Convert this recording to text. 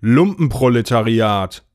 Lumpenproletariat.